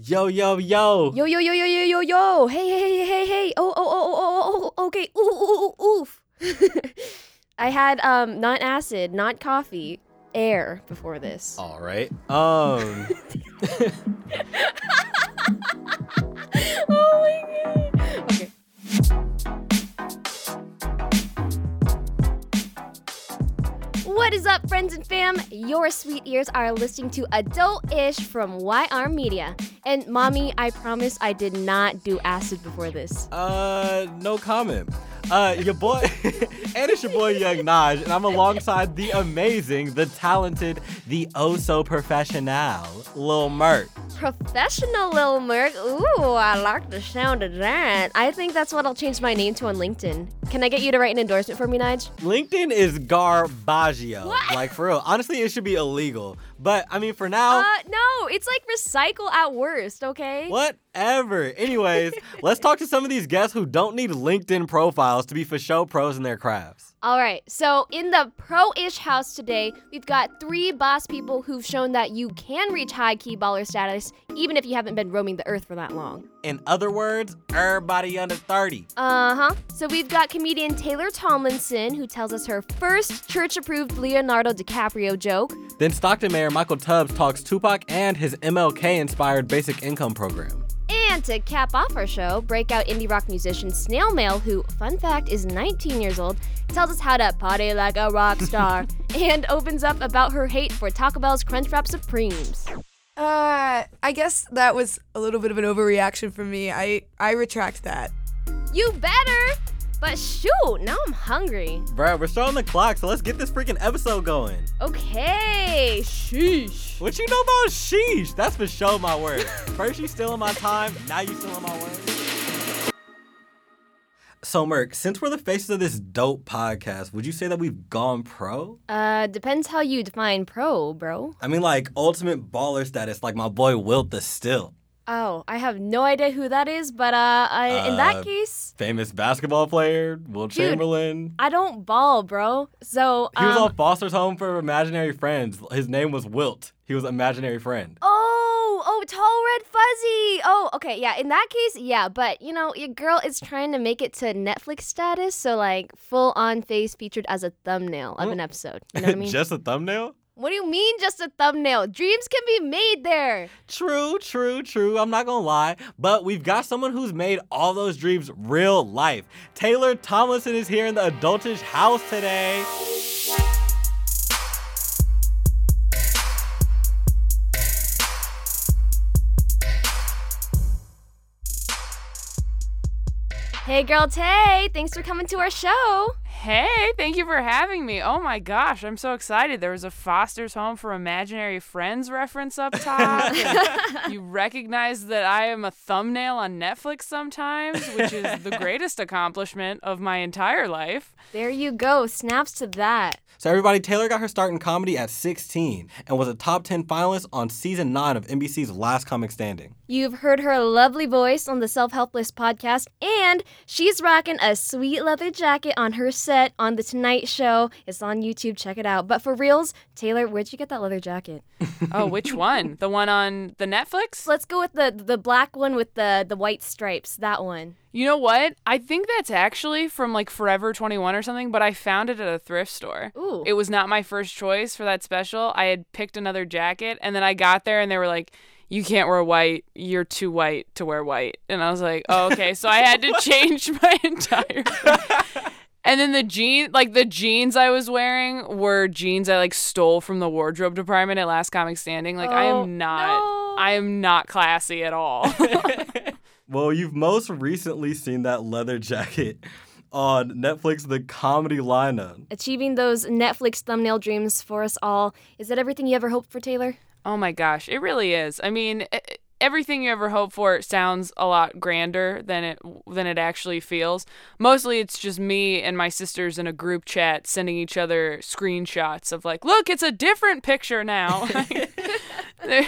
Yo, yo, yo. Yo, yo, yo, yo, yo, yo, yo. Hey, hey, hey, hey, hey. Oh, oh, oh, oh, oh, oh, okay. Ooh, ooh, ooh, oof. I had um not acid, not coffee, air before this. All right. Um. oh my god. What is up, friends and fam? Your sweet ears are listening to Adult Ish from YR Media. And mommy, I promise I did not do acid before this. Uh, no comment. Uh, your boy, and it's your boy Young Naj, and I'm alongside the amazing, the talented, the oh so professional Lil Merk. Professional Lil Merk. Ooh, I like the sound of that. I think that's what I'll change my name to on LinkedIn. Can I get you to write an endorsement for me, Nige? LinkedIn is garbaggio. What? Like for real. Honestly, it should be illegal. But I mean, for now, Uh, no, it's like recycle at worst, okay? whatever. Anyways, let's talk to some of these guests who don't need LinkedIn profiles to be for show pros in their crafts. All right, so in the pro ish house today, we've got three boss people who've shown that you can reach high key baller status even if you haven't been roaming the earth for that long. In other words, everybody under 30. Uh huh. So we've got comedian Taylor Tomlinson, who tells us her first church approved Leonardo DiCaprio joke. Then Stockton Mayor Michael Tubbs talks Tupac and his MLK inspired basic income program. And to cap off our show, breakout indie rock musician Snail Mail, who, fun fact, is 19 years old, tells us how to party like a rock star and opens up about her hate for Taco Bell's Crunchwrap Supremes. Uh, I guess that was a little bit of an overreaction for me. I I retract that. You better! But shoot, now I'm hungry. Bruh, we're starting the clock, so let's get this freaking episode going. Okay, sheesh. What you know about sheesh? That's for show my word. First you stealing my time, now you stealing my word. So Merk, since we're the faces of this dope podcast, would you say that we've gone pro? Uh, depends how you define pro, bro. I mean like ultimate baller status, like my boy Wilt the Stilt. Oh, I have no idea who that is, but uh, I, in Uh, that case, Famous basketball player, Will Dude. Chamberlain. I don't ball, bro. So He was um, on Foster's Home for Imaginary Friends. His name was Wilt. He was imaginary friend. Oh, oh, tall red fuzzy. Oh, okay, yeah. In that case, yeah. But you know, your girl is trying to make it to Netflix status, so like full on face featured as a thumbnail of an episode. You know what I mean? Just a thumbnail? What do you mean, just a thumbnail? Dreams can be made there. True, true, true. I'm not gonna lie, but we've got someone who's made all those dreams real life. Taylor Tomlinson is here in the adultish house today. Hey, girl, Tay. Thanks for coming to our show. Hey, thank you for having me. Oh my gosh, I'm so excited. There was a Foster's Home for Imaginary Friends reference up top. you recognize that I am a thumbnail on Netflix sometimes, which is the greatest accomplishment of my entire life. There you go. Snaps to that. So, everybody, Taylor got her start in comedy at 16 and was a top 10 finalist on season 9 of NBC's Last Comic Standing. You've heard her lovely voice on the Self Helpless podcast, and she's rocking a sweet leather jacket on her set on The Tonight Show. It's on YouTube, check it out. But for reals, Taylor, where'd you get that leather jacket? Oh, which one? The one on the Netflix? Let's go with the the black one with the, the white stripes, that one. You know what? I think that's actually from like Forever 21 or something, but I found it at a thrift store. Ooh. It was not my first choice for that special. I had picked another jacket and then I got there and they were like, you can't wear white. You're too white to wear white. And I was like, oh, okay. so I had to change my entire. and then the jeans, like the jeans I was wearing were jeans I like stole from the wardrobe department at Last Comic Standing. Like I Oh, am not, no. I am not classy at all. Well, you've most recently seen that leather jacket on Netflix, the comedy lineup. Achieving those Netflix thumbnail dreams for us all. Is that everything you ever hoped for, Taylor? Oh my gosh, it really is. I mean, everything you ever hope for sounds a lot grander than it than it actually feels. Mostly it's just me and my sisters in a group chat sending each other screenshots of like, "Look, it's a different picture now."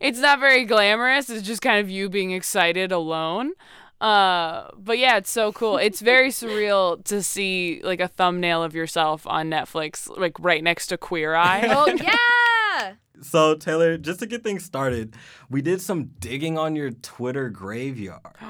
it's not very glamorous. It's just kind of you being excited alone. Uh, but yeah, it's so cool. It's very surreal to see like a thumbnail of yourself on Netflix, like right next to Queer Eye. Oh, yeah! Yeah. So, Taylor, just to get things started, we did some digging on your Twitter graveyard.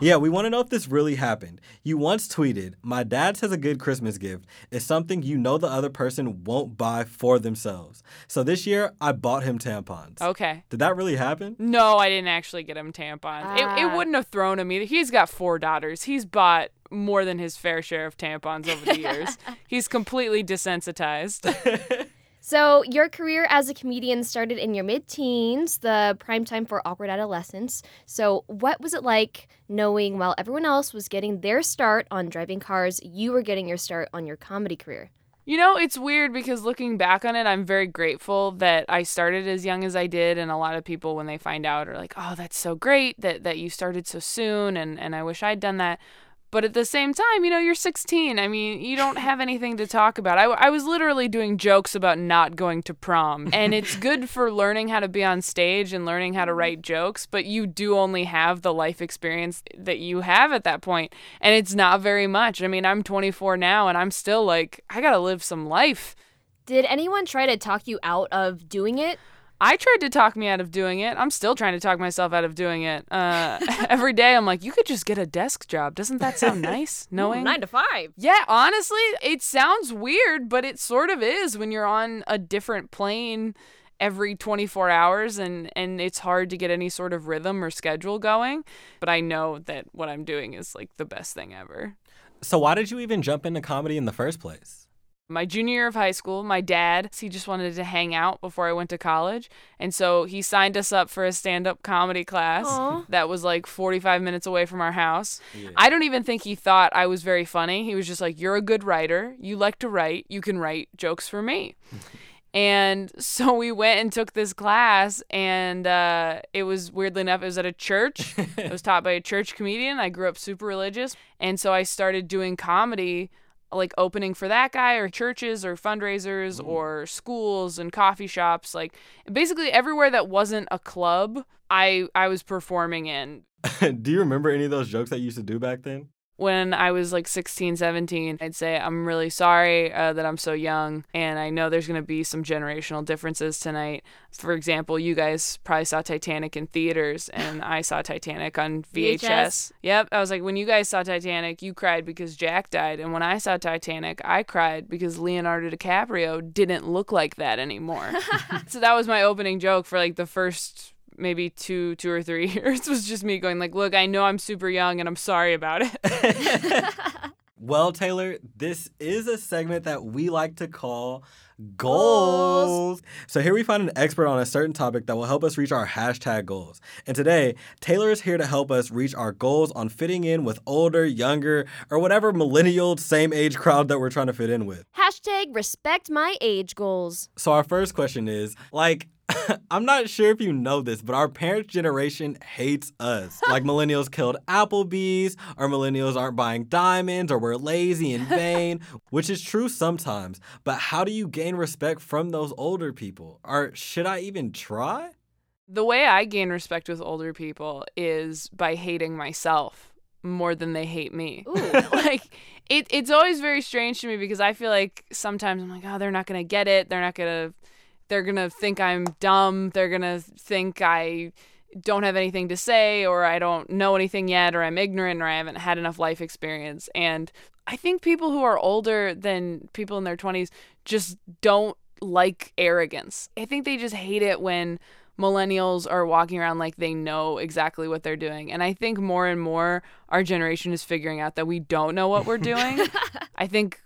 yeah, we want to know if this really happened. You once tweeted, My dad says a good Christmas gift is something you know the other person won't buy for themselves. So this year, I bought him tampons. Okay. Did that really happen? No, I didn't actually get him tampons. It, it Ah. wouldn't have thrown him either. He's got four daughters. He's bought more than his fair share of tampons over the years. He's completely desensitized. So, your career as a comedian started in your mid teens, the prime time for awkward adolescence. So, what was it like knowing while everyone else was getting their start on driving cars, you were getting your start on your comedy career? You know, it's weird because looking back on it, I'm very grateful that I started as young as I did. And a lot of people, when they find out, are like, oh, that's so great that, that you started so soon. And, and I wish I'd done that. But at the same time, you know, you're 16. I mean, you don't have anything to talk about. I, I was literally doing jokes about not going to prom. And it's good for learning how to be on stage and learning how to mm-hmm. write jokes, but you do only have the life experience that you have at that point. And it's not very much. I mean, I'm 24 now and I'm still like, I got to live some life. Did anyone try to talk you out of doing it? I tried to talk me out of doing it. I'm still trying to talk myself out of doing it. Uh, every day I'm like, you could just get a desk job. Doesn't that sound nice? Knowing Nine to five. Yeah, honestly, it sounds weird, but it sort of is when you're on a different plane every 24 hours and and it's hard to get any sort of rhythm or schedule going, but I know that what I'm doing is like the best thing ever. So, why did you even jump into comedy in the first place? My junior year of high school, my dad, he just wanted to hang out before I went to college. And so he signed us up for a stand up comedy class Aw. that was like 45 minutes away from our house. I don't even think he thought I was very funny. He was just like, You're a good writer. You like to write. You can write jokes for me. And so we went and took this class, and uh, it was weirdly enough, it was at a church. it was taught by a church comedian. I grew up super religious. And so I started doing comedy, like opening for that guy, or churches, or fundraisers, mm. or schools and coffee shops. Like basically everywhere that wasn't a club, I, I was performing in. do you remember any of those jokes that you used to do back then? When I was like 16, 17, I'd say, I'm really sorry uh, that I'm so young. And I know there's going to be some generational differences tonight. For example, you guys probably saw Titanic in theaters, and I saw Titanic on VHS. VHS. Yep. I was like, when you guys saw Titanic, you cried because Jack died. And when I saw Titanic, I cried because Leonardo DiCaprio didn't look like that anymore. so that was my opening joke for like the first maybe two two or three years was just me going like look i know i'm super young and i'm sorry about it Well, Taylor, this is a segment that we like to call goals. So here we find an expert on a certain topic that will help us reach our hashtag goals. And today, Taylor is here to help us reach our goals on fitting in with older, younger, or whatever millennial same age crowd that we're trying to fit in with. Hashtag respect my age goals. So our first question is like I'm not sure if you know this, but our parents' generation hates us. Like millennials killed Applebee's, or millennials aren't buying diamonds, or we're lazy and vain, which is true sometimes. But how do you gain respect from those older people? Or should I even try? the way i gain respect with older people is by hating myself more than they hate me like it, it's always very strange to me because i feel like sometimes i'm like oh they're not gonna get it they're not gonna they're gonna think i'm dumb they're gonna think i don't have anything to say or i don't know anything yet or i'm ignorant or i haven't had enough life experience and i think people who are older than people in their 20s just don't like arrogance i think they just hate it when millennials are walking around like they know exactly what they're doing. And I think more and more our generation is figuring out that we don't know what we're doing. I think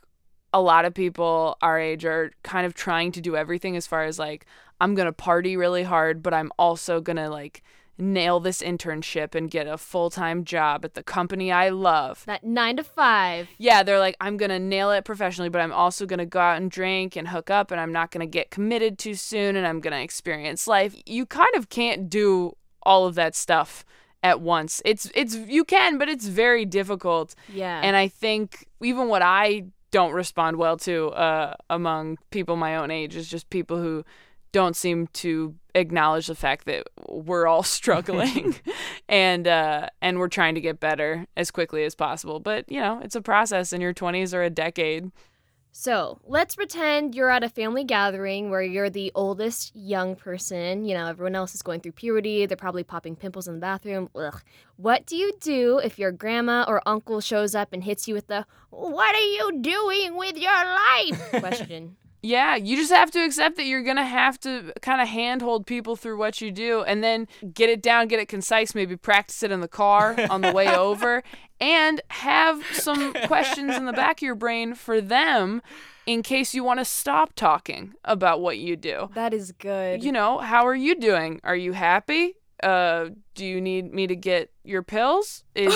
a lot of people our age are kind of trying to do everything as far as like, I'm going to party really hard, but I'm also going to like nail this internship and get a full time job at the company I love. That nine to five. Yeah, they're like, I'm gonna nail it professionally, but I'm also gonna go out and drink and hook up, and I'm not gonna get committed too soon, and I'm gonna experience life. You kind of can't do all of that stuff at once. It's it's you can, but it's very difficult. Yeah. And I think even what I don't respond well to uh, among people my own age is just people who don't seem to acknowledge the fact that we're all struggling and uh, and we're trying to get better as quickly as possible. But you know, it's a process, and your 20s are a decade. So let's pretend you're at a family gathering where you're the oldest young person. You know, everyone else is going through puberty. They're probably popping pimples in the bathroom. Ugh. What do you do if your grandma or uncle shows up and hits you with the, What are you doing with your life? question? Yeah, you just have to accept that you're gonna have to kind of handhold people through what you do, and then get it down, get it concise. Maybe practice it in the car on the way over, and have some questions in the back of your brain for them, in case you want to stop talking about what you do. That is good. You know, how are you doing? Are you happy? Uh, do you need me to get your pills? Is,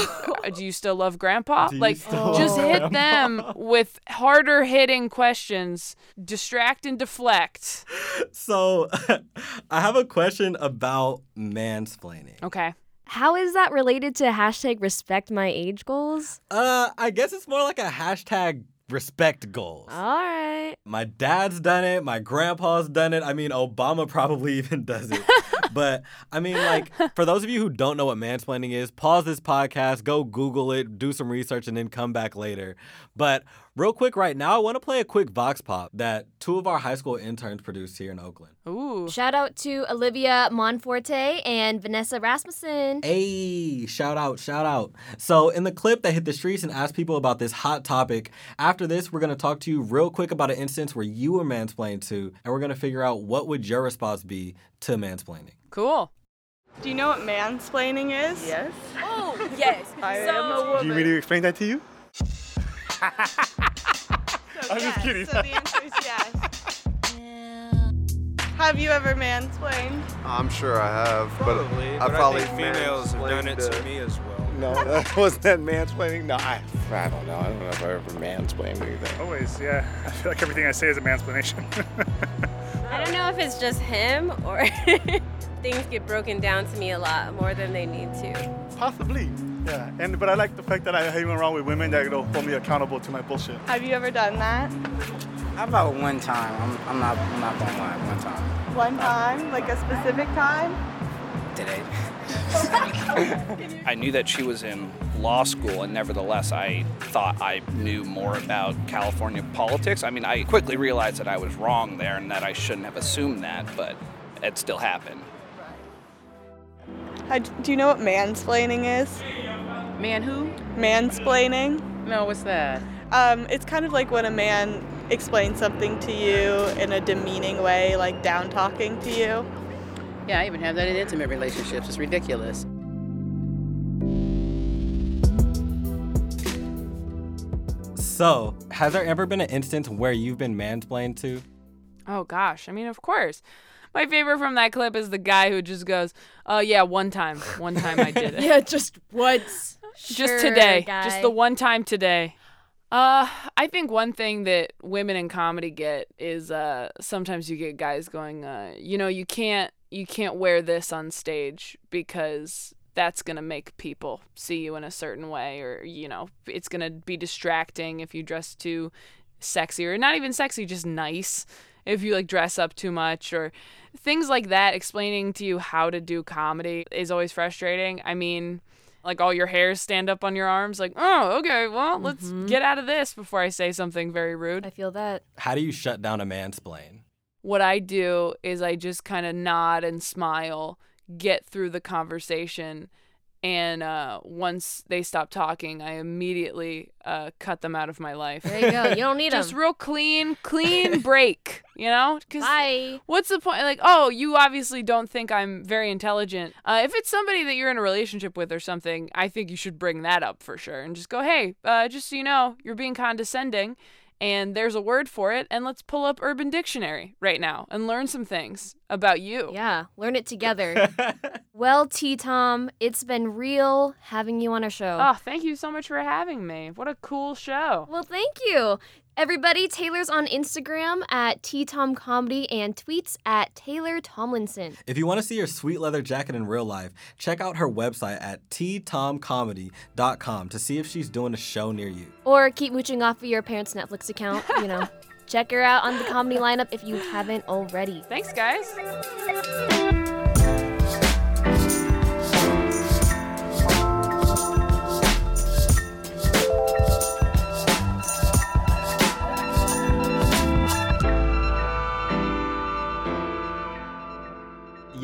do you still love grandpa? Do like, just hit grandpa? them with harder hitting questions. Distract and deflect. So, I have a question about mansplaining. Okay. How is that related to hashtag respect my age goals? Uh, I guess it's more like a hashtag respect goals. All right. My dad's done it. My grandpa's done it. I mean, Obama probably even does it. but I mean, like, for those of you who don't know what mansplaining is, pause this podcast, go Google it, do some research, and then come back later. But real quick, right now, I want to play a quick Vox Pop that two of our high school interns produced here in Oakland. Ooh. Shout out to Olivia Monforte and Vanessa Rasmussen. Hey, shout out, shout out. So, in the clip that hit the streets and asked people about this hot topic, after this, we're going to talk to you real quick about an instance where you were mansplained to, and we're going to figure out what would your response be to mansplaining. Cool. Do you know what mansplaining is? Yes. Oh, yes. I am a woman. Do you mean to explain that to you? So I'm just kidding. So the answer is yes. Have you ever mansplained? I'm sure I have, Probably, but but I probably think females have done it to me as well. No, that wasn't that mansplaining. No, I. I don't know. I don't know if I ever mansplained anything. Always, yeah. I feel like everything I say is a mansplanation. I don't know if it's just him or things get broken down to me a lot more than they need to. Possibly, yeah. And but I like the fact that I hang around with women that will hold me accountable to my bullshit. Have you ever done that? How about one time? I'm, I'm not I'm not gonna lie, one time. One time? Like a specific time? Today. I knew that she was in law school, and nevertheless, I thought I knew more about California politics. I mean, I quickly realized that I was wrong there and that I shouldn't have assumed that, but it still happened. How, uh, do you know what mansplaining is? Man, who? Mansplaining? No, what's that? Um, it's kind of like when a man explains something to you in a demeaning way, like down talking to you. Yeah, I even have that in intimate relationships. It's ridiculous. So, has there ever been an instance where you've been mansplained to? Oh gosh. I mean, of course. My favorite from that clip is the guy who just goes, "Oh yeah, one time, one time I did it. Yeah, just once. Just Sure, today, guy. just the one time today." Uh, I think one thing that women in comedy get is uh sometimes you get guys going, uh, you know, you can't you can't wear this on stage because that's going to make people see you in a certain way or you know, it's going to be distracting if you dress too sexy or not even sexy, just nice if you like dress up too much or things like that explaining to you how to do comedy is always frustrating. I mean, like all your hairs stand up on your arms like, "Oh, okay, well, let's mm-hmm. get out of this before I say something very rude." I feel that. How do you shut down a mansplain? What I do is I just kind of nod and smile, get through the conversation, and uh, once they stop talking, I immediately uh, cut them out of my life. There you go. You don't need them. just real clean, clean break, you know? 'Cause Bye. What's the point? Like, oh, you obviously don't think I'm very intelligent. Uh, if it's somebody that you're in a relationship with or something, I think you should bring that up for sure and just go, hey, uh, just so you know, you're being condescending and there's a word for it, and let's pull up Urban Dictionary right now and learn some things about you. Yeah, learn it together. well, T Tom, it's been real having you on our show. Oh, thank you so much for having me. What a cool show. Well, thank you. Everybody, Taylor's on Instagram at TTomComedy and tweets at Taylor Tomlinson. If you want to see her sweet leather jacket in real life, check out her website at ttomcomedy.com to see if she's doing a show near you. Or keep mooching off of your parents' Netflix account, you know. Check her out on the comedy lineup if you haven't already. Thanks, guys.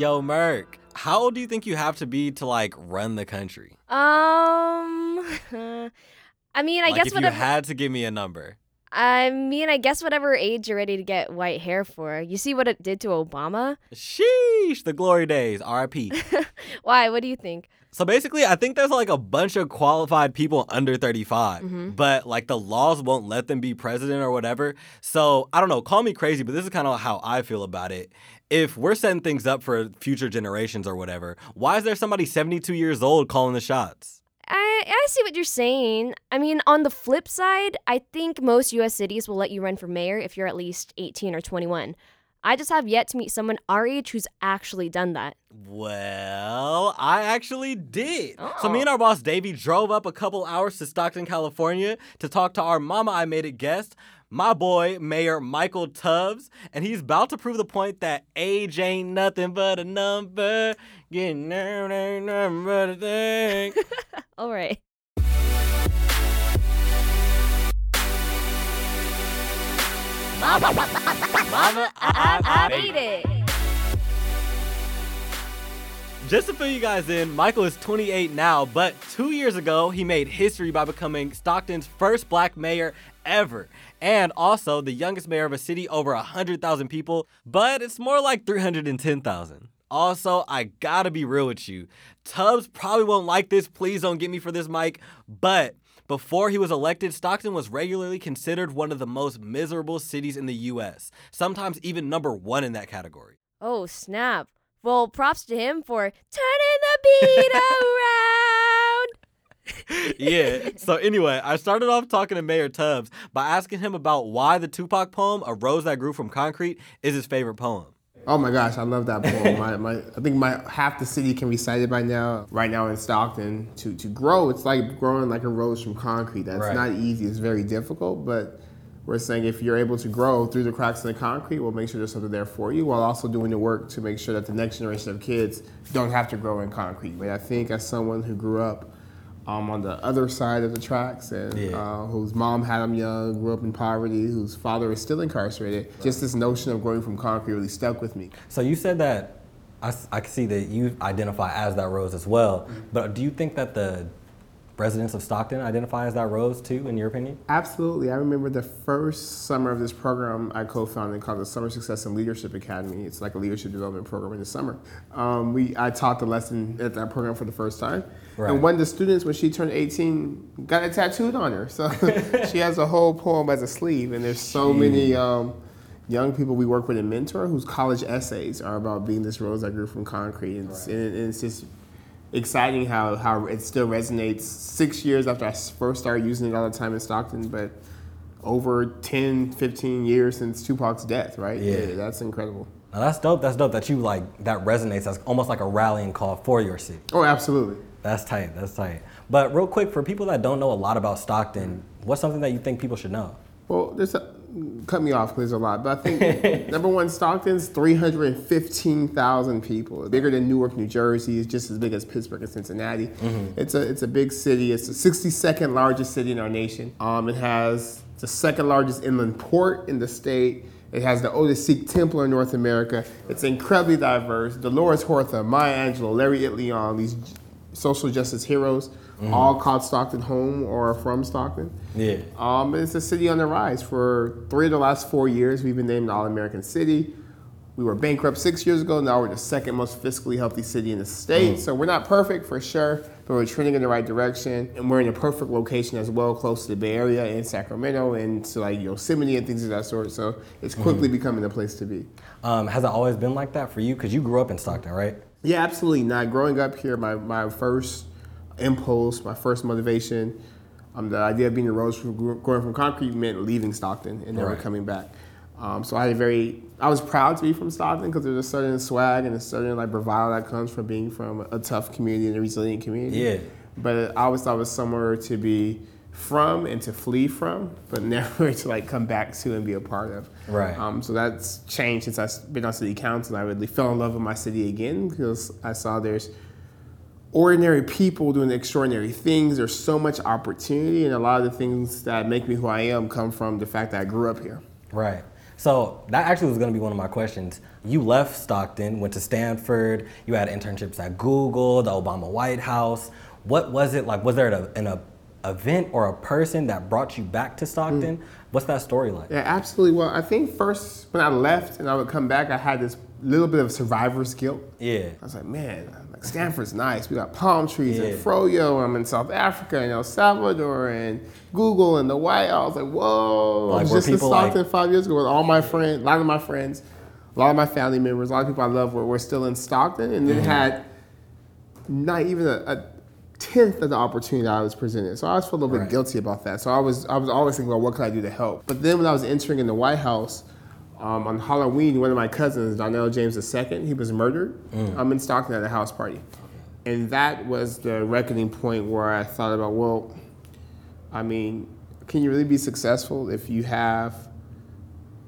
Yo, Merk, how old do you think you have to be to like run the country? Um, I mean, I like guess if you had to give me a number. I mean, I guess whatever age you're ready to get white hair for. You see what it did to Obama? Sheesh, the glory days, RIP. Why? What do you think? So basically, I think there's like a bunch of qualified people under 35, Mhm. but like the laws won't let them be president or whatever. So I don't know, call me crazy, but this is kind of how I feel about it. If we're setting things up for future generations or whatever, why is there somebody 72 years old calling the shots? I, I see what you're saying. I mean, on the flip side, I think most US cities will let you run for mayor if you're at least 18 or 21. I just have yet to meet someone our age who's actually done that. Well, I actually did. So me Oh. and our boss Davey drove up a couple hours to Stockton, California to talk to our mama I made it guest, my boy Mayor Michael Tubbs, and he's about to prove the point that age ain't nothing but a number. Getting there ain't nothing but a thing. All right. Mama, mama, I, I made it. Just to fill you guys in, Michael is 28 now, but two years ago, he made history by becoming Stockton's first black mayor ever, and also the youngest mayor of a city over 100,000 people, but it's more like 310,000. Also, I gotta be real with you. Tubbs probably won't like this, please don't get me for this, Mike, but before he was elected, Stockton was regularly considered one of the most miserable cities in the US, sometimes even number one in that category. Oh, snap. Well, props to him for turning the beat around. Yeah. So anyway, I started off talking to Mayor Tubbs by asking him about why the Tupac poem "A Rose That Grew from Concrete" is his favorite poem. Oh my gosh, I love that poem. my, my, I think my half the city can recite it by now. Right now in Stockton, to to grow, it's like growing like a rose from concrete. That's Right. not easy. It's very difficult, but we're saying if you're able to grow through the cracks in the concrete, we'll make sure there's something there for you, while also doing the work to make sure that the next generation of kids don't have to grow in concrete. But I think as someone who grew up um, on the other side of the tracks and uh, whose mom had him young, grew up in poverty, whose father is still incarcerated, just this notion of growing from concrete really stuck with me. So you said that I, can see that you identify as that rose as well, but do you think that the residents of Stockton identify as that rose too, in your opinion? Absolutely. I remember the first summer of this program I co-founded called the Summer Success and Leadership Academy. It's like a leadership development program in the summer. Um, we I taught the lesson at that program for the first time. Right. And one of the students, when she turned 18, got it tattooed on her. So she has a whole poem as a sleeve. And there's so many um, young people we work with and mentor whose college essays are about being this rose that grew from concrete. And, it's, and it's just exciting how, how it still resonates six years after I first started using it all the time in Stockton, but over 10, 15 years since Tupac's death, right? Yeah. that's incredible. Now that's dope. That's dope that you like that resonates as almost like a rallying call for your city. Oh, absolutely. That's tight. That's tight. But real quick, for people that don't know a lot about Stockton, what's something that you think people should know? Well, there's a, cut me off because there's a lot, but I think number one, Stockton's 315,000 people, bigger than Newark, New Jersey. is just as big as Pittsburgh and Cincinnati. Mhm. It's a it's a big city. It's the 62nd largest city in our nation. Um, it has the second largest inland port in the state. It has the oldest Sikh temple in North America. It's incredibly diverse. Dolores Huerta, Maya Angelou, Larry Itliong, these social justice heroes, Mhm. all called Stockton home or from Stockton. Yeah. Um, it's a city on the rise. For three of the last four years, we've been named All American City. We were bankrupt six years ago. Now we're the second most fiscally healthy city in the state. Mm. So we're not perfect for sure, but we're trending in the right direction. And we're in a perfect location as well, close to the Bay Area and Sacramento and to like Yosemite and things of that sort. So it's quickly Mhm. becoming a place to be. Um, has it always been like that for you? Because you grew up in Stockton, right? Yeah, absolutely not. Growing up here, my, my first impulse, my first motivation, um, the idea of being a rose from growing from concrete meant leaving Stockton and never Right. coming back. Um, so I had a very, I was proud to be from Stockton because there's a certain swag and a certain like bravado that comes from being from a tough community and a resilient community. Yeah. But I always thought it was somewhere to be from and to flee from, but never to like come back to and be a part of. Right. Um, so that's changed since I've been on city council. I really fell in love with my city again because I saw there's ordinary people doing extraordinary things. There's so much opportunity, and a lot of the things that make me who I am come from the fact that I grew up here. Right. So that actually was going to be one of my questions. You left Stockton, went to Stanford. You had internships at Google, the Obama White House. What was it like? Was there a, an a, event or a person that brought you back to Stockton? Mm. What's that story like? Yeah, absolutely. Well, I think first when I left and I would come back, I had this little bit of survivor's guilt. Yeah. I was like, man, like Stanford's nice. We got palm trees yeah. and Froyo. I'm in South Africa and El Salvador and Google and the White House. Was like, whoa. Like, I was just in Stockton like... five years ago with all my friends, a lot of my friends, a lot of my family members, a lot of people I love were, were still in Stockton and then mm-hmm. had not even a, a tenth of the opportunity I was presented. So I was a little right. bit guilty about that. So I was I was always thinking about what could I do to help. But then when I was entering in the White House, um, on Halloween, one of my cousins, Donnell James II, he was murdered. Mm. I'm in Stockton at a house party. And that was the reckoning point where I thought about, well, I mean, can you really be successful if you have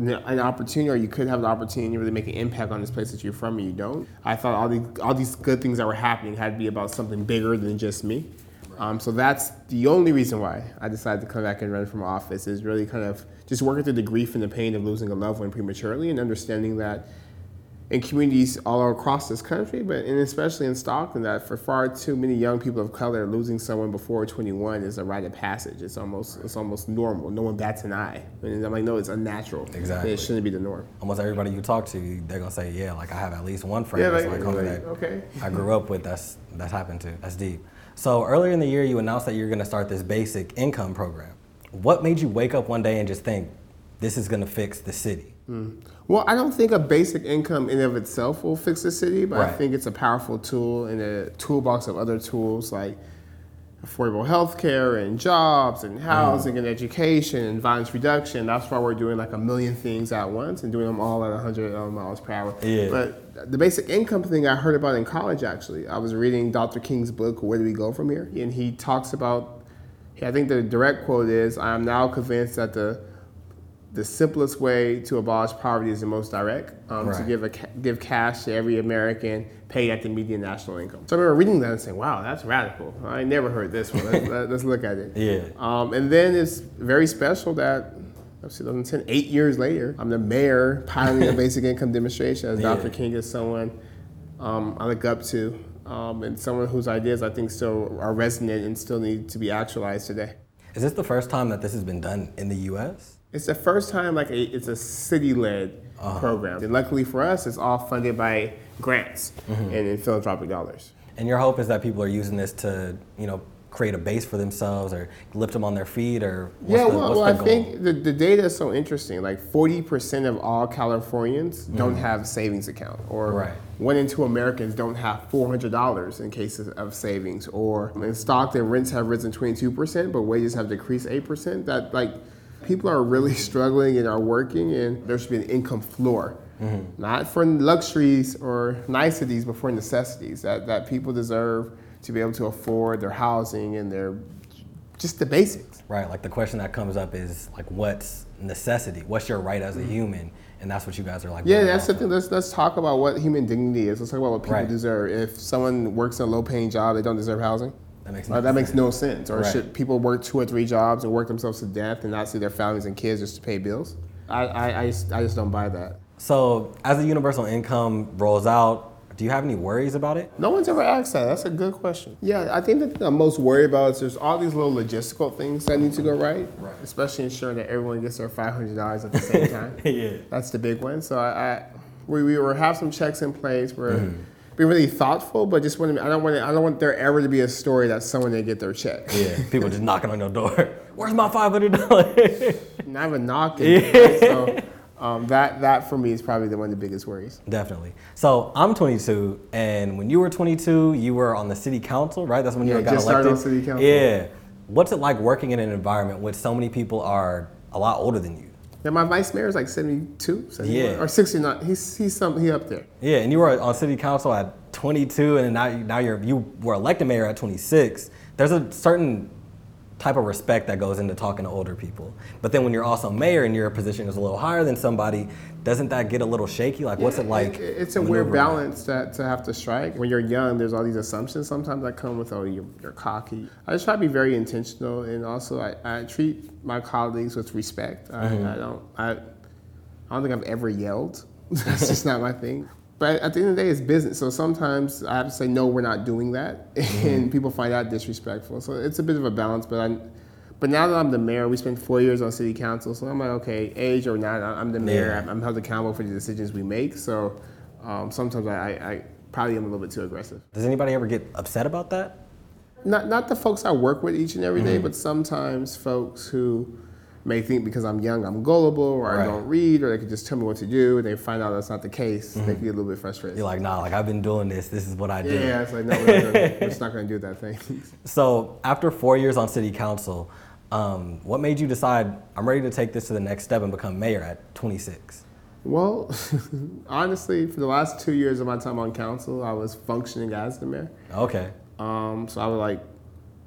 an opportunity or you could have an opportunity to really make an impact on this place that you're from and you don't? I thought all these, all these good things that were happening had to be about something bigger than just me. Um, so that's the only reason why I decided to come back and run from office is really kind of just working through the grief and the pain of losing a loved one prematurely and understanding that in communities all across this country, but and especially in Stockton, that for far too many young people of color, losing someone before 21 is a rite of passage. It's almost it's almost normal. No one bats an eye. And I'm like, no, it's unnatural. Exactly. It shouldn't be the norm. Almost everybody you talk to, they're gonna say, yeah, like I have at least one friend yeah, like, like, like that okay. I grew up with. That's that's happened to. That's deep. So earlier in the year, you announced that you're gonna start this basic income program. What made you wake up one day and just think, this is going to fix the city? Mm. Well, I don't think a basic income in and of itself will fix the city, but right. I think it's a powerful tool in a toolbox of other tools like affordable health care and jobs and housing mm. and education and violence reduction. That's why we're doing like a million things at once and doing them all at 100 um, miles per hour. Yeah. But the basic income thing I heard about in college actually. I was reading Dr. King's book, Where Do We Go From Here? And he talks about, I think the direct quote is, I am now convinced that the the simplest way to abolish poverty is the most direct. Um, right. To give a give cash to every American paid at the median national income. So I remember reading that and saying, "Wow, that's radical. I never heard this one. Let's, let's look at it." Yeah. Um, and then it's very special that 2010, eight years later, I'm the mayor piloting a basic income demonstration. As yeah. Dr. King is someone um, I look up to, um, and someone whose ideas I think still are resonant and still need to be actualized today. Is this the first time that this has been done in the U.S.? It's the first time like a, it's a city-led uh-huh. program, and luckily for us, it's all funded by grants mm-hmm. and in philanthropic dollars. And your hope is that people are using this to, you know, create a base for themselves or lift them on their feet or yeah the, well, well i think the, the data is so interesting like 40% of all californians mm-hmm. don't have a savings account or right. one in two americans don't have $400 in cases of savings or in stockton rents have risen 22% but wages have decreased 8% that like people are really struggling and are working, and there should be an income floor. Mm-hmm. Not for luxuries or niceties, but for necessities that, that people deserve to be able to afford their housing and their just the basics. Right. Like the question that comes up is like, what's necessity? What's your right as a mm-hmm. human? And that's what you guys are like. Yeah, that's the thing. Let's let's talk about what human dignity is. Let's talk about what people right. deserve. If someone works in a low-paying job, they don't deserve housing. That makes no, that makes no sense. Or right. should people work two or three jobs and work themselves to death and not see their families and kids just to pay bills? I, I, I, just, I just don't buy that. So as the universal income rolls out, do you have any worries about it? No one's ever asked that. That's a good question. Yeah, I think the thing I'm most worried about is there's all these little logistical things that need to go right. Right. Especially ensuring that everyone gets their $500 at the same time. yeah. That's the big one. So I, I we, we have some checks in place where. Mm-hmm be really thoughtful, but just want to, I don't want to, I don't want there ever to be a story that someone didn't get their check. Yeah, people just knocking on your door. Where's my five hundred dollars? Not even knocking. Yeah. So um, that that for me is probably the one of the biggest worries. Definitely. So I'm 22, and when you were 22, you were on the city council, right? That's when yeah, you got just elected. Started on city council. Yeah. What's it like working in an environment where so many people are a lot older than you? Yeah, my vice mayor is like 72, 71, yeah. or 69. He's he's some he up there. Yeah, and you were on city council at 22, and now now you're you were elected mayor at 26. There's a certain type of respect that goes into talking to older people. But then when you're also mayor and your position is a little higher than somebody, doesn't that get a little shaky? Like, yeah, what's it like? It, it's a weird balance that to have to strike. When you're young, there's all these assumptions sometimes that come with, oh, you're, you're cocky. I just try to be very intentional, and also I, I treat my colleagues with respect. Mm-hmm. I, I, don't. I, I don't think I've ever yelled. That's just not my thing. But at the end of the day, it's business. So sometimes I have to say, no, we're not doing that. Mm-hmm. And people find that disrespectful. So it's a bit of a balance. But I'm, but now that I'm the mayor, we spent four years on city council. So I'm like, okay, age or not, I'm the mayor. Yeah. I'm- held accountable for the decisions we make. So um, sometimes I, I, probably am a little bit too aggressive. Does anybody ever get upset about that? Not not the folks I work with each and every day, Mhm. but sometimes folks who may think because I'm young I'm gullible or I don't read or they can just tell me what to do and they find out that's not the case. They Mhm. can get a little bit frustrated. You're like, nah, like I've been doing this. This is what I do. Yeah, it's like no, we're, not gonna, we're not going to do that thing. So after four years on city council, um, what made you decide I'm ready to take this to the next step and become mayor at 26? Well, honestly, for the last two years of my time on council, I was functioning as the mayor. Okay. Um, so I would like,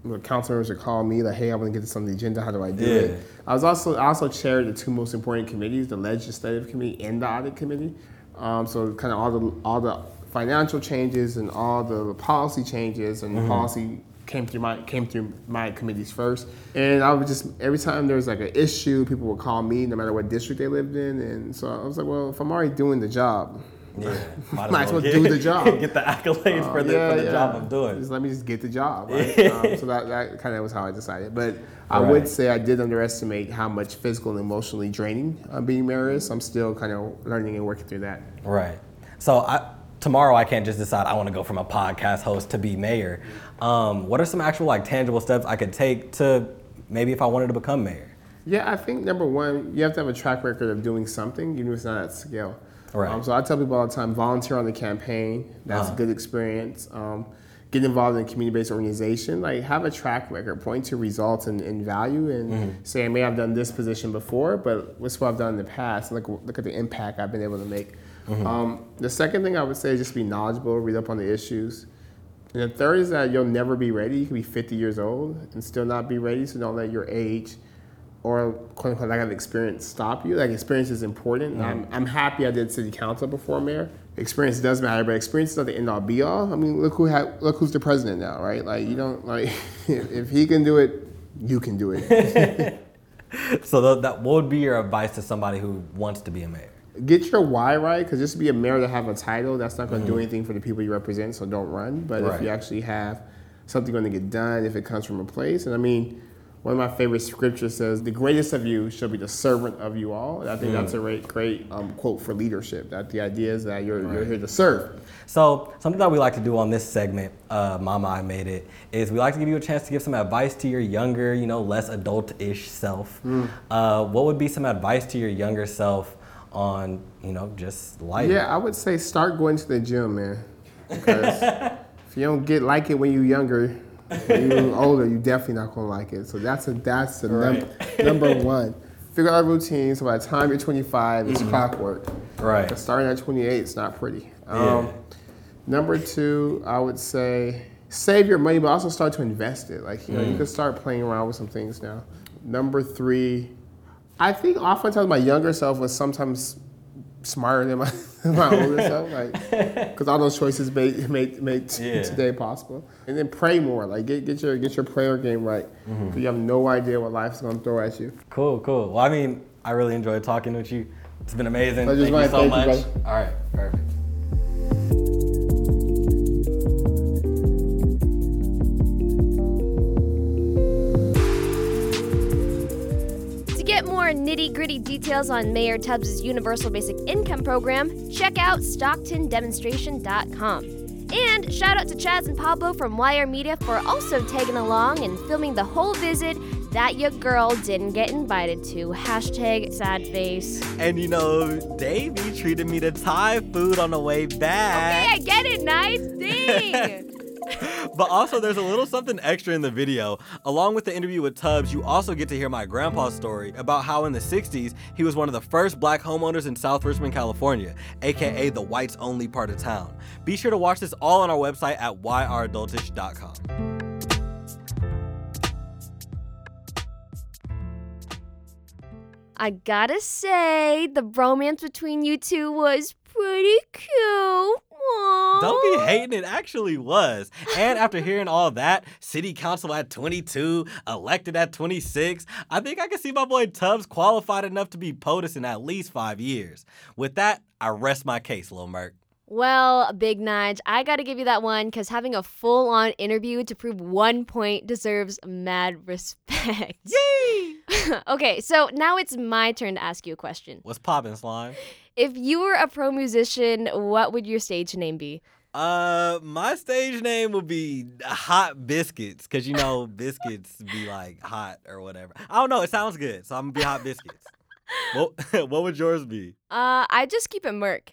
the council members would call me like, "Hey, I want to get this on the agenda. How do I do Yeah. it?" I was also I also chaired the two most important committees: the legislative committee and the audit committee. Um, so kind of all the all the financial changes and all the policy changes and Mhm. policy came through my came through my committees first. And I would just every time there was like an issue, people would call me, no matter what district they lived in. And so I was like, well, if I'm already doing the job, Yeah. might as well do the job. get the accolades for the, yeah, for the yeah. job I'm doing. Just let me just get the job. Right? um, so that, that kind of was how I decided. But I Right. would say I did underestimate how much physical and emotionally draining uh, being mayor is. I'm still kind of learning and working through that. Right. So I, tomorrow I can't just decide I want to go from a podcast host to be mayor. Um, what are some actual like tangible steps I could take to maybe if I wanted to become mayor? Yeah, I think number one, you have to have a track record of doing something, even if it's not at scale. Right. Um, so I tell people all the time, volunteer on the campaign. That's Uh-huh. a good experience. Um, get involved in a community-based organization. Like have a track record, point to results and, and value, and Mhm. say, I may have done this position before, but what's what I've done in the past. Look, look at the impact I've been able to make. Mhm. Um, the second thing I would say is just be knowledgeable, read up on the issues. And the third is that you'll never be ready. You can be 50 years old and still not be ready, so don't let your age or quote unquote lack of experience stop you. Like experience is important. And I'm, I'm happy I did city council before mayor. Experience does matter, but experience is not the end all be all. I mean, look who had, look who's the president now, right? Like you don't like if, he can do it, you can do it. So tho- that what would be your advice to somebody who wants to be a mayor? Get your why right, because just to be a mayor to have a title, that's not going to do Mhm. anything for the people you represent. So don't run. But if you actually have something going to get done, if it comes from a place, and I mean, one of my favorite scriptures says, "The greatest of you shall be the servant of you all." And I think Mm. that's a great, great um, quote for leadership. That the idea is that you're you're here to serve. So something that we like to do on this segment, uh, Mama, I made it, is we like to give you a chance to give some advice to your younger, you know, less adult-ish self. Mm. Uh, what would be some advice to your younger self on, you know, just life? Yeah, I would say start going to the gym, man. Because if you don't get like it when you're younger, when you're older, you're definitely not gonna like it. So that's a that's the num- number one. Figure out a routine. So by the time you're 25, it's Mhm. clockwork. Right. But starting at 28, it's not pretty. Yeah. Um, number two, I would say save your money, but also start to invest it. Like you know, you Mm. could start playing around with some things now. Number three, I think oftentimes my younger self was sometimes smarter than my, my older self, like because all those choices made made, made t- Yeah. today possible. And then pray more, like get get your get your prayer game right. Mhm. 'cause You have no idea what life's gonna throw at you. Cool, cool. Well, I mean, I really enjoyed talking with you. It's been amazing. Thank you so Thank much. brother. All right, more nitty gritty details on Mayor Tubbs' Universal Basic Income Program, check out StocktonDemonstration.com. And shout out to Chaz and Pablo from YR Media for also tagging along and filming the whole visit that your girl didn't get invited to. Hashtag sad face. And you know, Davey treated me to Thai food on the way back. Okay, I get it, nice thing. But also, there's a little something extra in the video. Along with the interview with Tubbs, you also get to hear my grandpa's story about how in the 60s, he was one of the first black homeowners in South Richmond, California, aka the whites only part of town. Be sure to watch this all on our website at yradultish.com. I gotta say, the romance between you two was pretty cute. Don't be hating. It actually was. And after hearing all that, city council at 22, elected at 26, I think I can see my boy Tubbs qualified enough to be POTUS in at least five years. With that, I rest my case, Lil Merk. Well, Big Nige, I gotta give you that one because having a full on interview to prove one point deserves mad respect. Yay! okay, so now it's my turn to ask you a question. What's poppin', Slime? If you were a pro musician, what would your stage name be? Uh, my stage name would be Hot Biscuits, cause you know biscuits be like hot or whatever. I don't know. It sounds good, so I'm gonna be Hot Biscuits. what What would yours be? Uh, I just keep it Merk.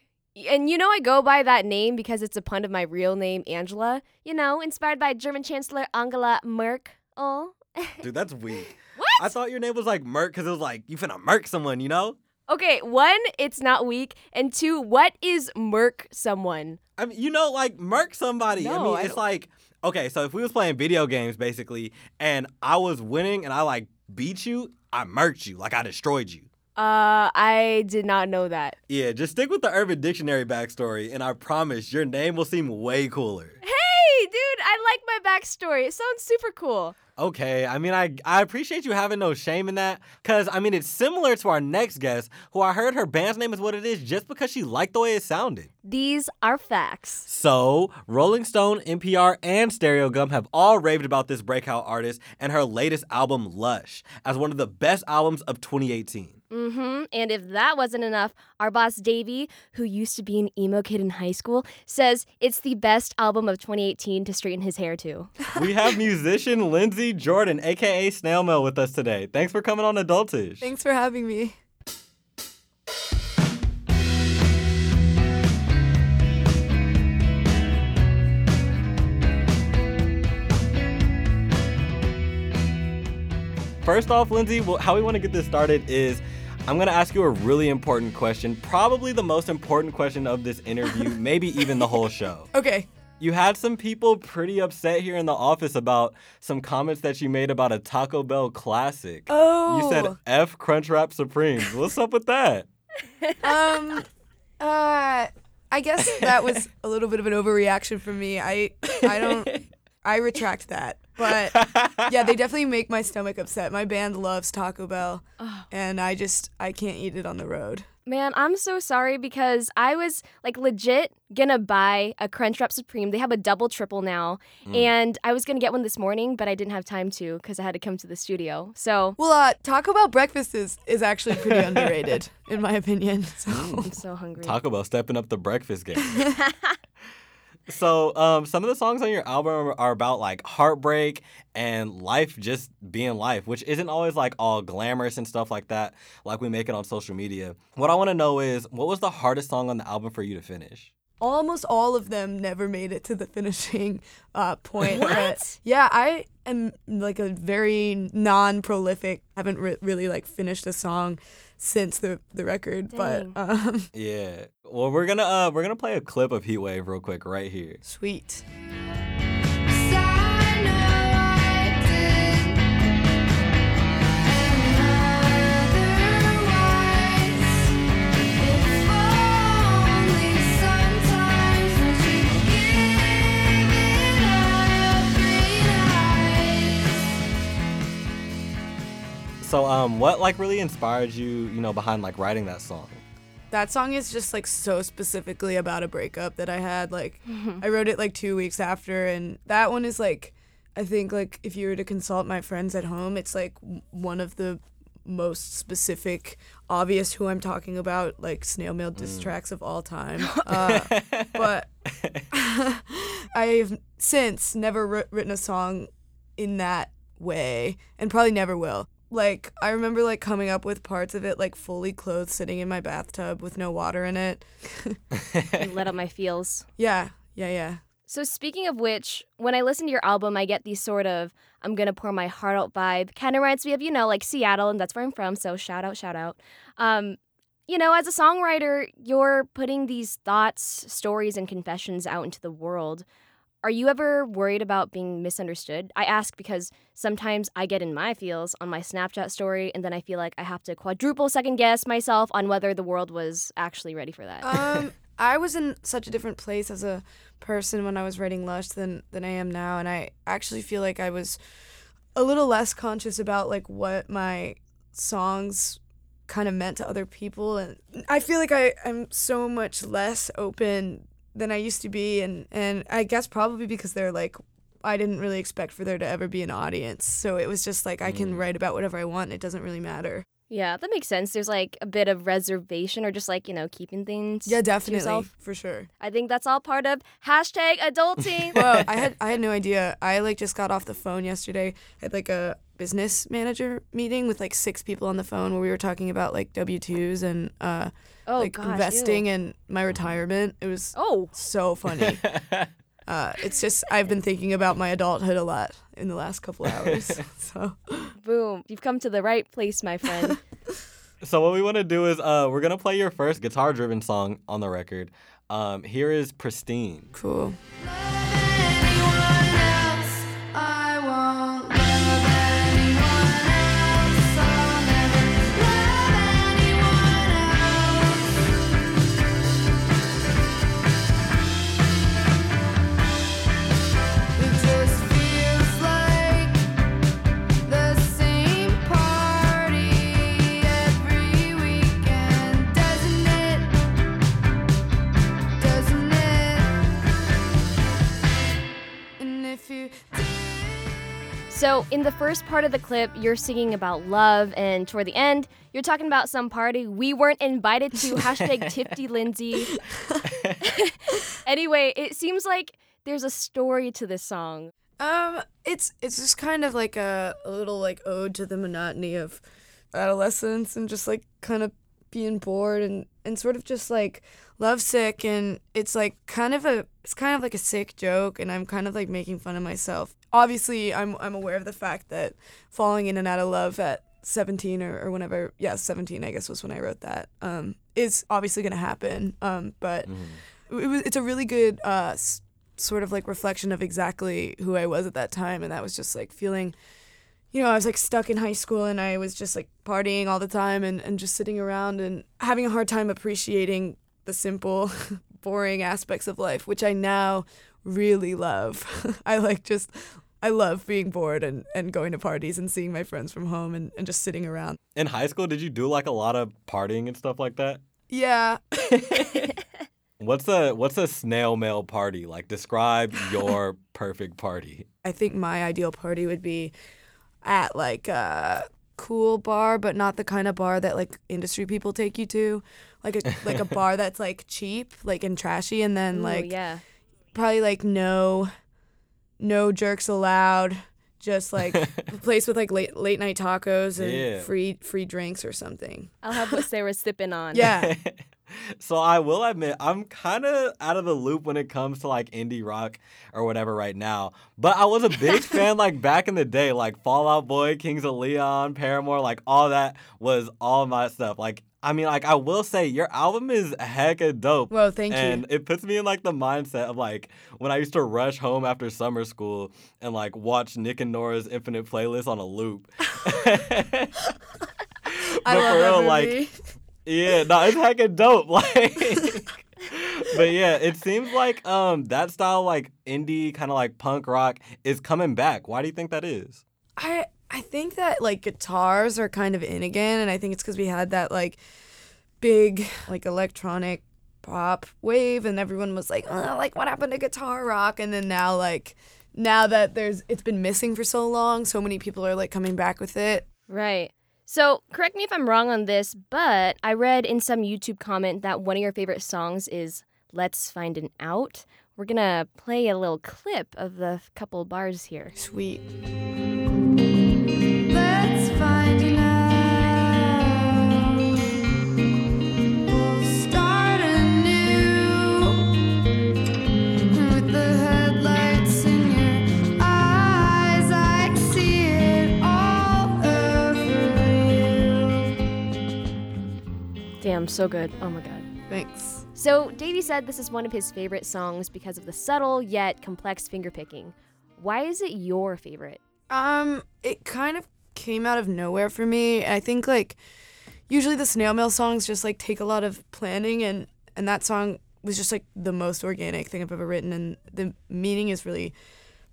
And you know I go by that name because it's a pun of my real name, Angela. You know, inspired by German Chancellor Angela Merkel. Oh. Dude, that's weak. I thought your name was like Merk because it was like you finna murk someone, you know? Okay, one, it's not weak, and two, what is Merc someone? I mean, you know, like murk somebody. No, I mean, I it's don't- like okay, so if we was playing video games basically, and I was winning and I like beat you, I murked you, like I destroyed you. Uh, I did not know that. Yeah, just stick with the Urban Dictionary backstory, and I promise your name will seem way cooler. Hey, dude, I like my backstory. It sounds super cool. Okay, I mean, I I appreciate you having no shame in that, cause I mean, it's similar to our next guest, who I heard her band's name is what it is just because she liked the way it sounded. These are facts. So, Rolling Stone, NPR, and Stereogum have all raved about this breakout artist and her latest album, Lush, as one of the best albums of 2018. Mm-hmm. And if that wasn't enough, our boss Davey, who used to be an emo kid in high school, says it's the best album of 2018 to straighten his hair to. we have musician Lindsay Jordan, aka Snail Mail, with us today. Thanks for coming on Adultish. Thanks for having me. First off, Lindsay, well, how we want to get this started is I'm going to ask you a really important question, probably the most important question of this interview, maybe even the whole show. Okay. You had some people pretty upset here in the office about some comments that you made about a Taco Bell classic. Oh. You said. F Crunchwrap Supremes. What's up with that? um uh I guess that was a little bit of an overreaction from me. I I don't I retract that. But yeah, they definitely make my stomach upset. My band loves Taco Bell and I just I can't eat it on the road. Man, I'm so sorry because I was like legit gonna buy a Crunchwrap Supreme. They have a double triple now, Mm. and I was gonna get one this morning, but I didn't have time to because I had to come to the studio. So Well, uh Taco Bell breakfast is is actually pretty underrated in my opinion. So I'm so hungry. Taco Bell stepping up the breakfast game. So, um, some of the songs on your album are about like heartbreak and life just being life, which isn't always like all glamorous and stuff like that, like we make it on social media. What I want to know is what was the hardest song on the album for you to finish? Almost all of them never made it to the finishing uh, point. What? But yeah, I am like a very non-prolific. Haven't re- really like finished a song since the the record, Dang. but um, Yeah. Well, we're gonna uh we're gonna play a clip of Heatwave real quick right here. sweet. So, um, what like really inspired you, you know, behind like writing that song? That song is just like so specifically about a breakup that I had. Like, I wrote it like two weeks after, and that one is like, I think like if you were to consult my friends at home, it's like one of the most specific, obvious who I'm talking about, like snail mail diss tracks of all time. Uh, but I've since never writ- written a song in that way, and probably never will. Like I remember like coming up with parts of it like fully clothed, sitting in my bathtub with no water in it. and let out my feels. Yeah, yeah, yeah. So speaking of which, when I listen to your album, I get these sort of I'm gonna pour my heart out vibe. Kind of reminds me of you know like Seattle, and that's where I'm from. So shout out, shout out. Um, you know, as a songwriter, you're putting these thoughts, stories, and confessions out into the world. Are you ever worried about being misunderstood? I ask because sometimes I get in my feels on my Snapchat story, and then I feel like I have to quadruple second guess myself on whether the world was actually ready for that. Um, I was in such a different place as a person when I was writing Lush than than I am now, and I actually feel like I was a little less conscious about like what my songs kind of meant to other people and I feel like I, I'm so much less open than I used to be and, and I guess probably because they're like I didn't really expect for there to ever be an audience. So it was just like I can write about whatever I want and it doesn't really matter. Yeah, that makes sense. There's like a bit of reservation or just like, you know, keeping things Yeah, to definitely. yourself. For sure. I think that's all part of hashtag adulting. Whoa, I had I had no idea. I like just got off the phone yesterday. I had like a business manager meeting with like six people on the phone where we were talking about like W twos and uh Oh, like gosh, investing ew. and my retirement. It was oh so funny. uh, it's just I've been thinking about my adulthood a lot in the last couple hours. so Boom. You've come to the right place, my friend. So what we want to do is uh, we're gonna play your first guitar-driven song on the record. Um, here is "Pristine." cool. In the first part of the clip, you're singing about love, and toward the end, you're talking about some party we weren't invited to. Hashtag Tifty Lindsay. anyway, it seems like there's a story to this song. Um, it's it's just kind of like a, a little like ode to the monotony of adolescence and just like kind of being bored and and sort of just like lovesick and it's like kind of a it's kind of like a sick joke and I'm kind of like making fun of myself. Obviously, I'm I'm aware of the fact that falling in and out of love at 17 or, or whenever yeah 17 I guess was when I wrote that um is obviously gonna happen um but it was, it's a really good uh s- sort of like reflection of exactly who I was at that time and that was just like feeling you know I was like stuck in high school and I was just like partying all the time and, and just sitting around and having a hard time appreciating the simple boring aspects of life which I now really love I like just I love being bored and, and going to parties and seeing my friends from home and, and just sitting around In high school, did you do like a lot of partying and stuff like that? yeah What's a what's a snail mail party like? Describe your perfect party. I think my ideal party would be at like a cool bar, but not the kind of bar that like industry people take you to. Like a like a bar that's like cheap, like and trashy, and then Ooh, like yeah. probably like no no jerks allowed. Just like a place with like late late night tacos and Yeah. free free drinks or something. I'll have what Sarah's sipping on. Yeah. so I will admit I'm kind of out of the loop when it comes to like indie rock or whatever right now. But I was a big fan like back in the day, like Fall Out Boy, Kings of Leon, Paramore, like all that was all my stuff. Like I mean, like I will say your album is hecka dope. Whoa, thank you. and it puts me in like the mindset of like when I used to rush home after summer school and like watch Nick and Nora's Infinite Playlist on a loop. I But love for real, that like. Yeah, no, it's hecka dope. Like, but yeah, it seems like um that style, like indie kind of like punk rock, is coming back. Why do you think that is? I I think that like guitars are kind of in again, and I think it's because we had that like big like electronic pop wave, and everyone was like, oh, like what happened to guitar rock? And then now like now that there's it's been missing for so long, so many people are like coming back with it. Right. So, correct me if I'm wrong on this, but I read in some YouTube comment that one of your favorite songs is Let's Find an Out. We're to play a little clip of the couple bars here. Sweet. Damn, so good. Oh my god. Thanks. So, Davey said this is one of his favorite songs because of the subtle yet complex fingerpicking. Why is it your favorite? Um, it kind of came out of nowhere for me. I think like usually the snail mail songs just like take a lot of planning and and that song was just like the most organic thing I've ever written, and the meaning is really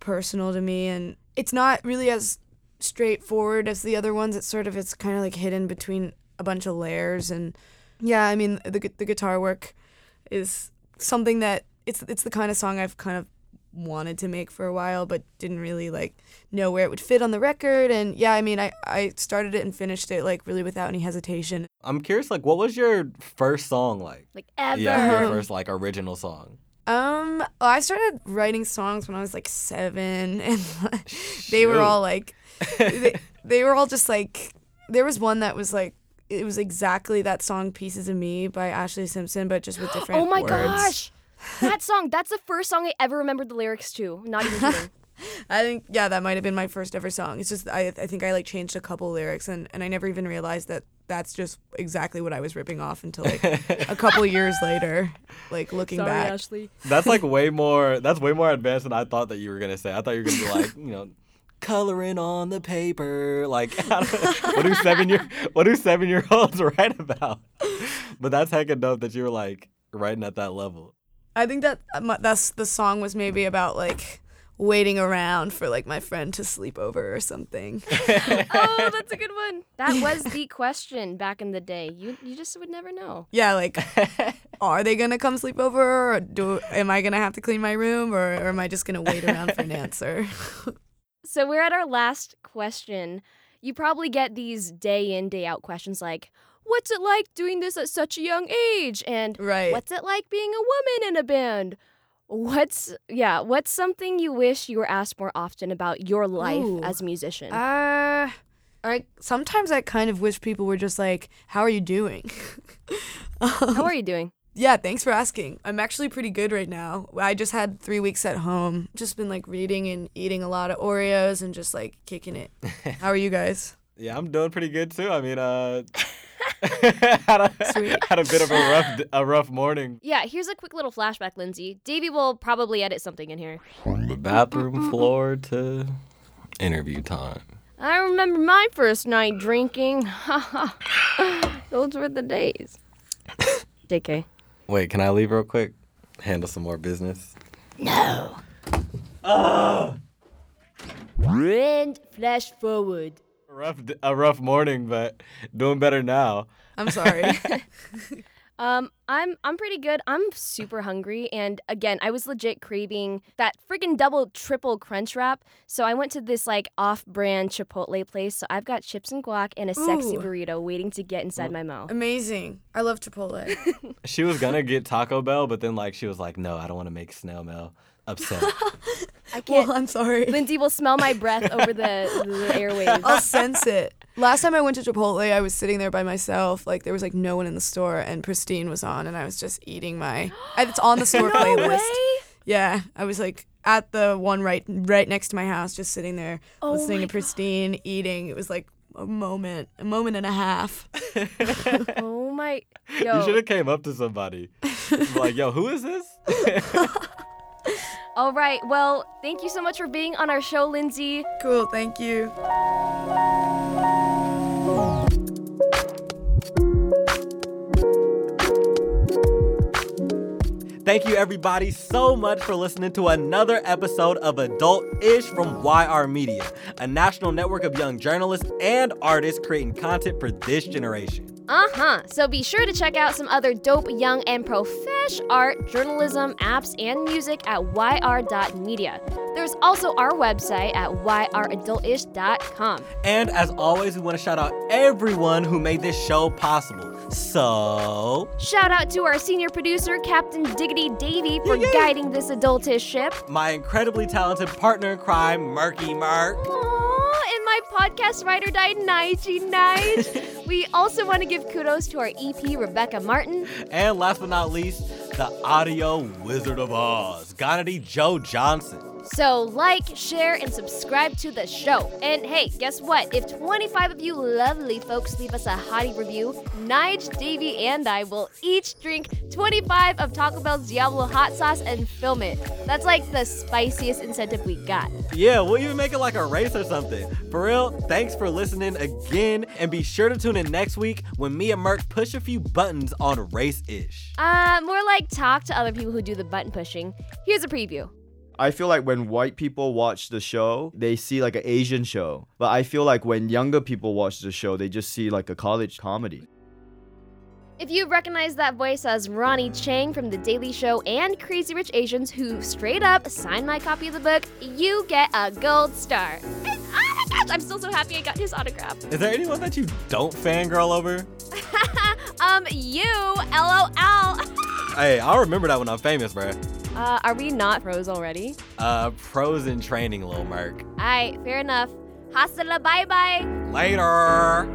personal to me, and it's not really as straightforward as the other ones. It's sort of it's kind of like hidden between a bunch of layers, and yeah, I mean the the guitar work is something that it's it's the kind of song I've kind of wanted to make for a while but didn't really like know where it would fit on the record and yeah I mean I I started it and finished it like really without any hesitation I'm curious, like, what was your first song like? Like ever. Yeah, your first like original song. Um, well, I started writing songs when I was like seven, and they were all like, they, they were all just like, there was one that was like, it was exactly that song "Pieces of Me" by Ashlee Simpson, but just with different. Oh my words. gosh. That song, that's the first song I ever remembered the lyrics to. Not even kidding. I think yeah, that might have been my first ever song. It's just I I think I like changed a couple lyrics and and I never even realized that that's just exactly what I was ripping off until like a couple years later, like looking Sorry, back. Ashley. That's like way more. That's way more advanced than I thought that you were gonna say. I thought you were gonna be like, you know, coloring on the paper. Like, what do seven year What do seven year olds write about? But that's hecka dope that you were like writing at that level. I think that uh, that's the song was maybe about like waiting around for like my friend to sleep over or something. oh, that's a good one. That was the question back in the day. You you just would never know. yeah, like are they gonna come sleep over or do am I gonna have to clean my room or, or am I just gonna wait around for an answer? So we're at our last question. You probably get these day in, day out questions like, What's it like doing this at such a young age? And right. what's it like being a woman in a band? What's yeah, what's something you wish you were asked more often about your life Ooh. as a musician? Uh I sometimes I kind of wish people were just like, "How are you doing?" How are you doing? Yeah, thanks for asking. I'm actually pretty good right now. I just had three weeks at home. Just been like reading and eating a lot of Oreos and just like kicking it. How are you guys? Yeah, I'm doing pretty good too. I mean, uh, had, a, had a bit of a rough a rough morning. Yeah, here's a quick little flashback, Lindsay. Davey will probably edit something in here. From The bathroom floor to interview time. I remember my first night drinking. Those were the days. JK. Wait, can I leave real quick? Handle some more business. No. Oh. And flash forward. A rough a rough morning, but doing better now. I'm sorry. Um, I'm I'm pretty good. I'm super hungry, and again, I was legit craving that freaking double, triple crunch wrap. So I went to this like off-brand Chipotle place. So I've got chips and guac and a sexy Ooh. burrito waiting to get inside my mouth. Amazing. I love Chipotle. She was gonna get Taco Bell, but then like she was like, no, I don't want to make Snail Mail upset. I can't. well, I'm sorry. Lindsay will smell my breath over the, the airwaves. I'll sense it. Last time I went to Chipotle, I was sitting there by myself. Like there was like no one in the store, and Pristine was on, and I was just eating my. It's on the store No playlist. way? Yeah, I was like at the one right right next to my house, just sitting there Oh listening to Pristine, eating. It was like a moment, a moment and a half. oh my. you should have came up to somebody. like, yo, who is this? All right. Well, thank you so much for being on our show, Lindsay. Cool. Thank you. Thank you, everybody, so much for listening to another episode of Adult Ish from YR Media, a national network of young journalists and artists creating content for this generation. Uh huh. So be sure to check out some other dope, young, and profesh art, journalism, apps, and music at yr.media. There's also our website at yradultish.com. And as always, we want to shout out everyone who made this show possible. So, Shout out to our senior producer, Captain Diggity Davy, for guiding this adultish ship. my incredibly talented partner in crime, Murky Mark. Aw, and my podcast writer died, Nige Nige. we also want to give kudos to our EP, Rebecca Martin. And last but not least, the audio wizard of Oz, Ganadi Joe Johnson. So, like, share, and subscribe to the show. And hey, guess what? If 25 of you lovely folks leave us a hottie review, Nige, Davey, and I will each drink 25 of Taco Bell's Diablo hot sauce and film it. That's like the spiciest incentive we got. Yeah, we'll even make it like a race or something. For real, thanks for listening again, and be sure to tune in next week when me and Merk push a few buttons on Race Ish. Uh, more like talk to other people who do the button pushing. Here's a preview. I feel like when white people watch the show, they see like an Asian show. But I feel like when younger people watch the show, they just see like a college comedy. If you recognize that voice as Ronny Chieng from The Daily Show and Crazy Rich Asians, who straight up signed my copy of the book, you get a gold star. Gosh, I'm still so happy I got his autograph. Is there anyone that you don't fangirl over? um, you, LOL. Hey, I'll remember that when I'm famous, bruh. uh, are we not pros already? Uh, pros in training, Lil Merk. Alright, fair enough. Hasta bye bye. Later.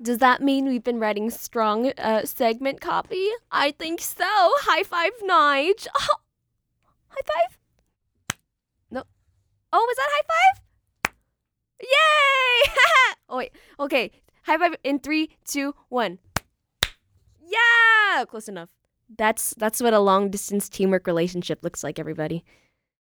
Does that mean we've been writing strong uh, segment copy? I think so. High five, Nige. High five? No. Oh, was that high five? Yay! oh, wait. Okay. High five in three, two, one. Yeah! Close enough. That's that's what a long distance teamwork relationship looks like, everybody.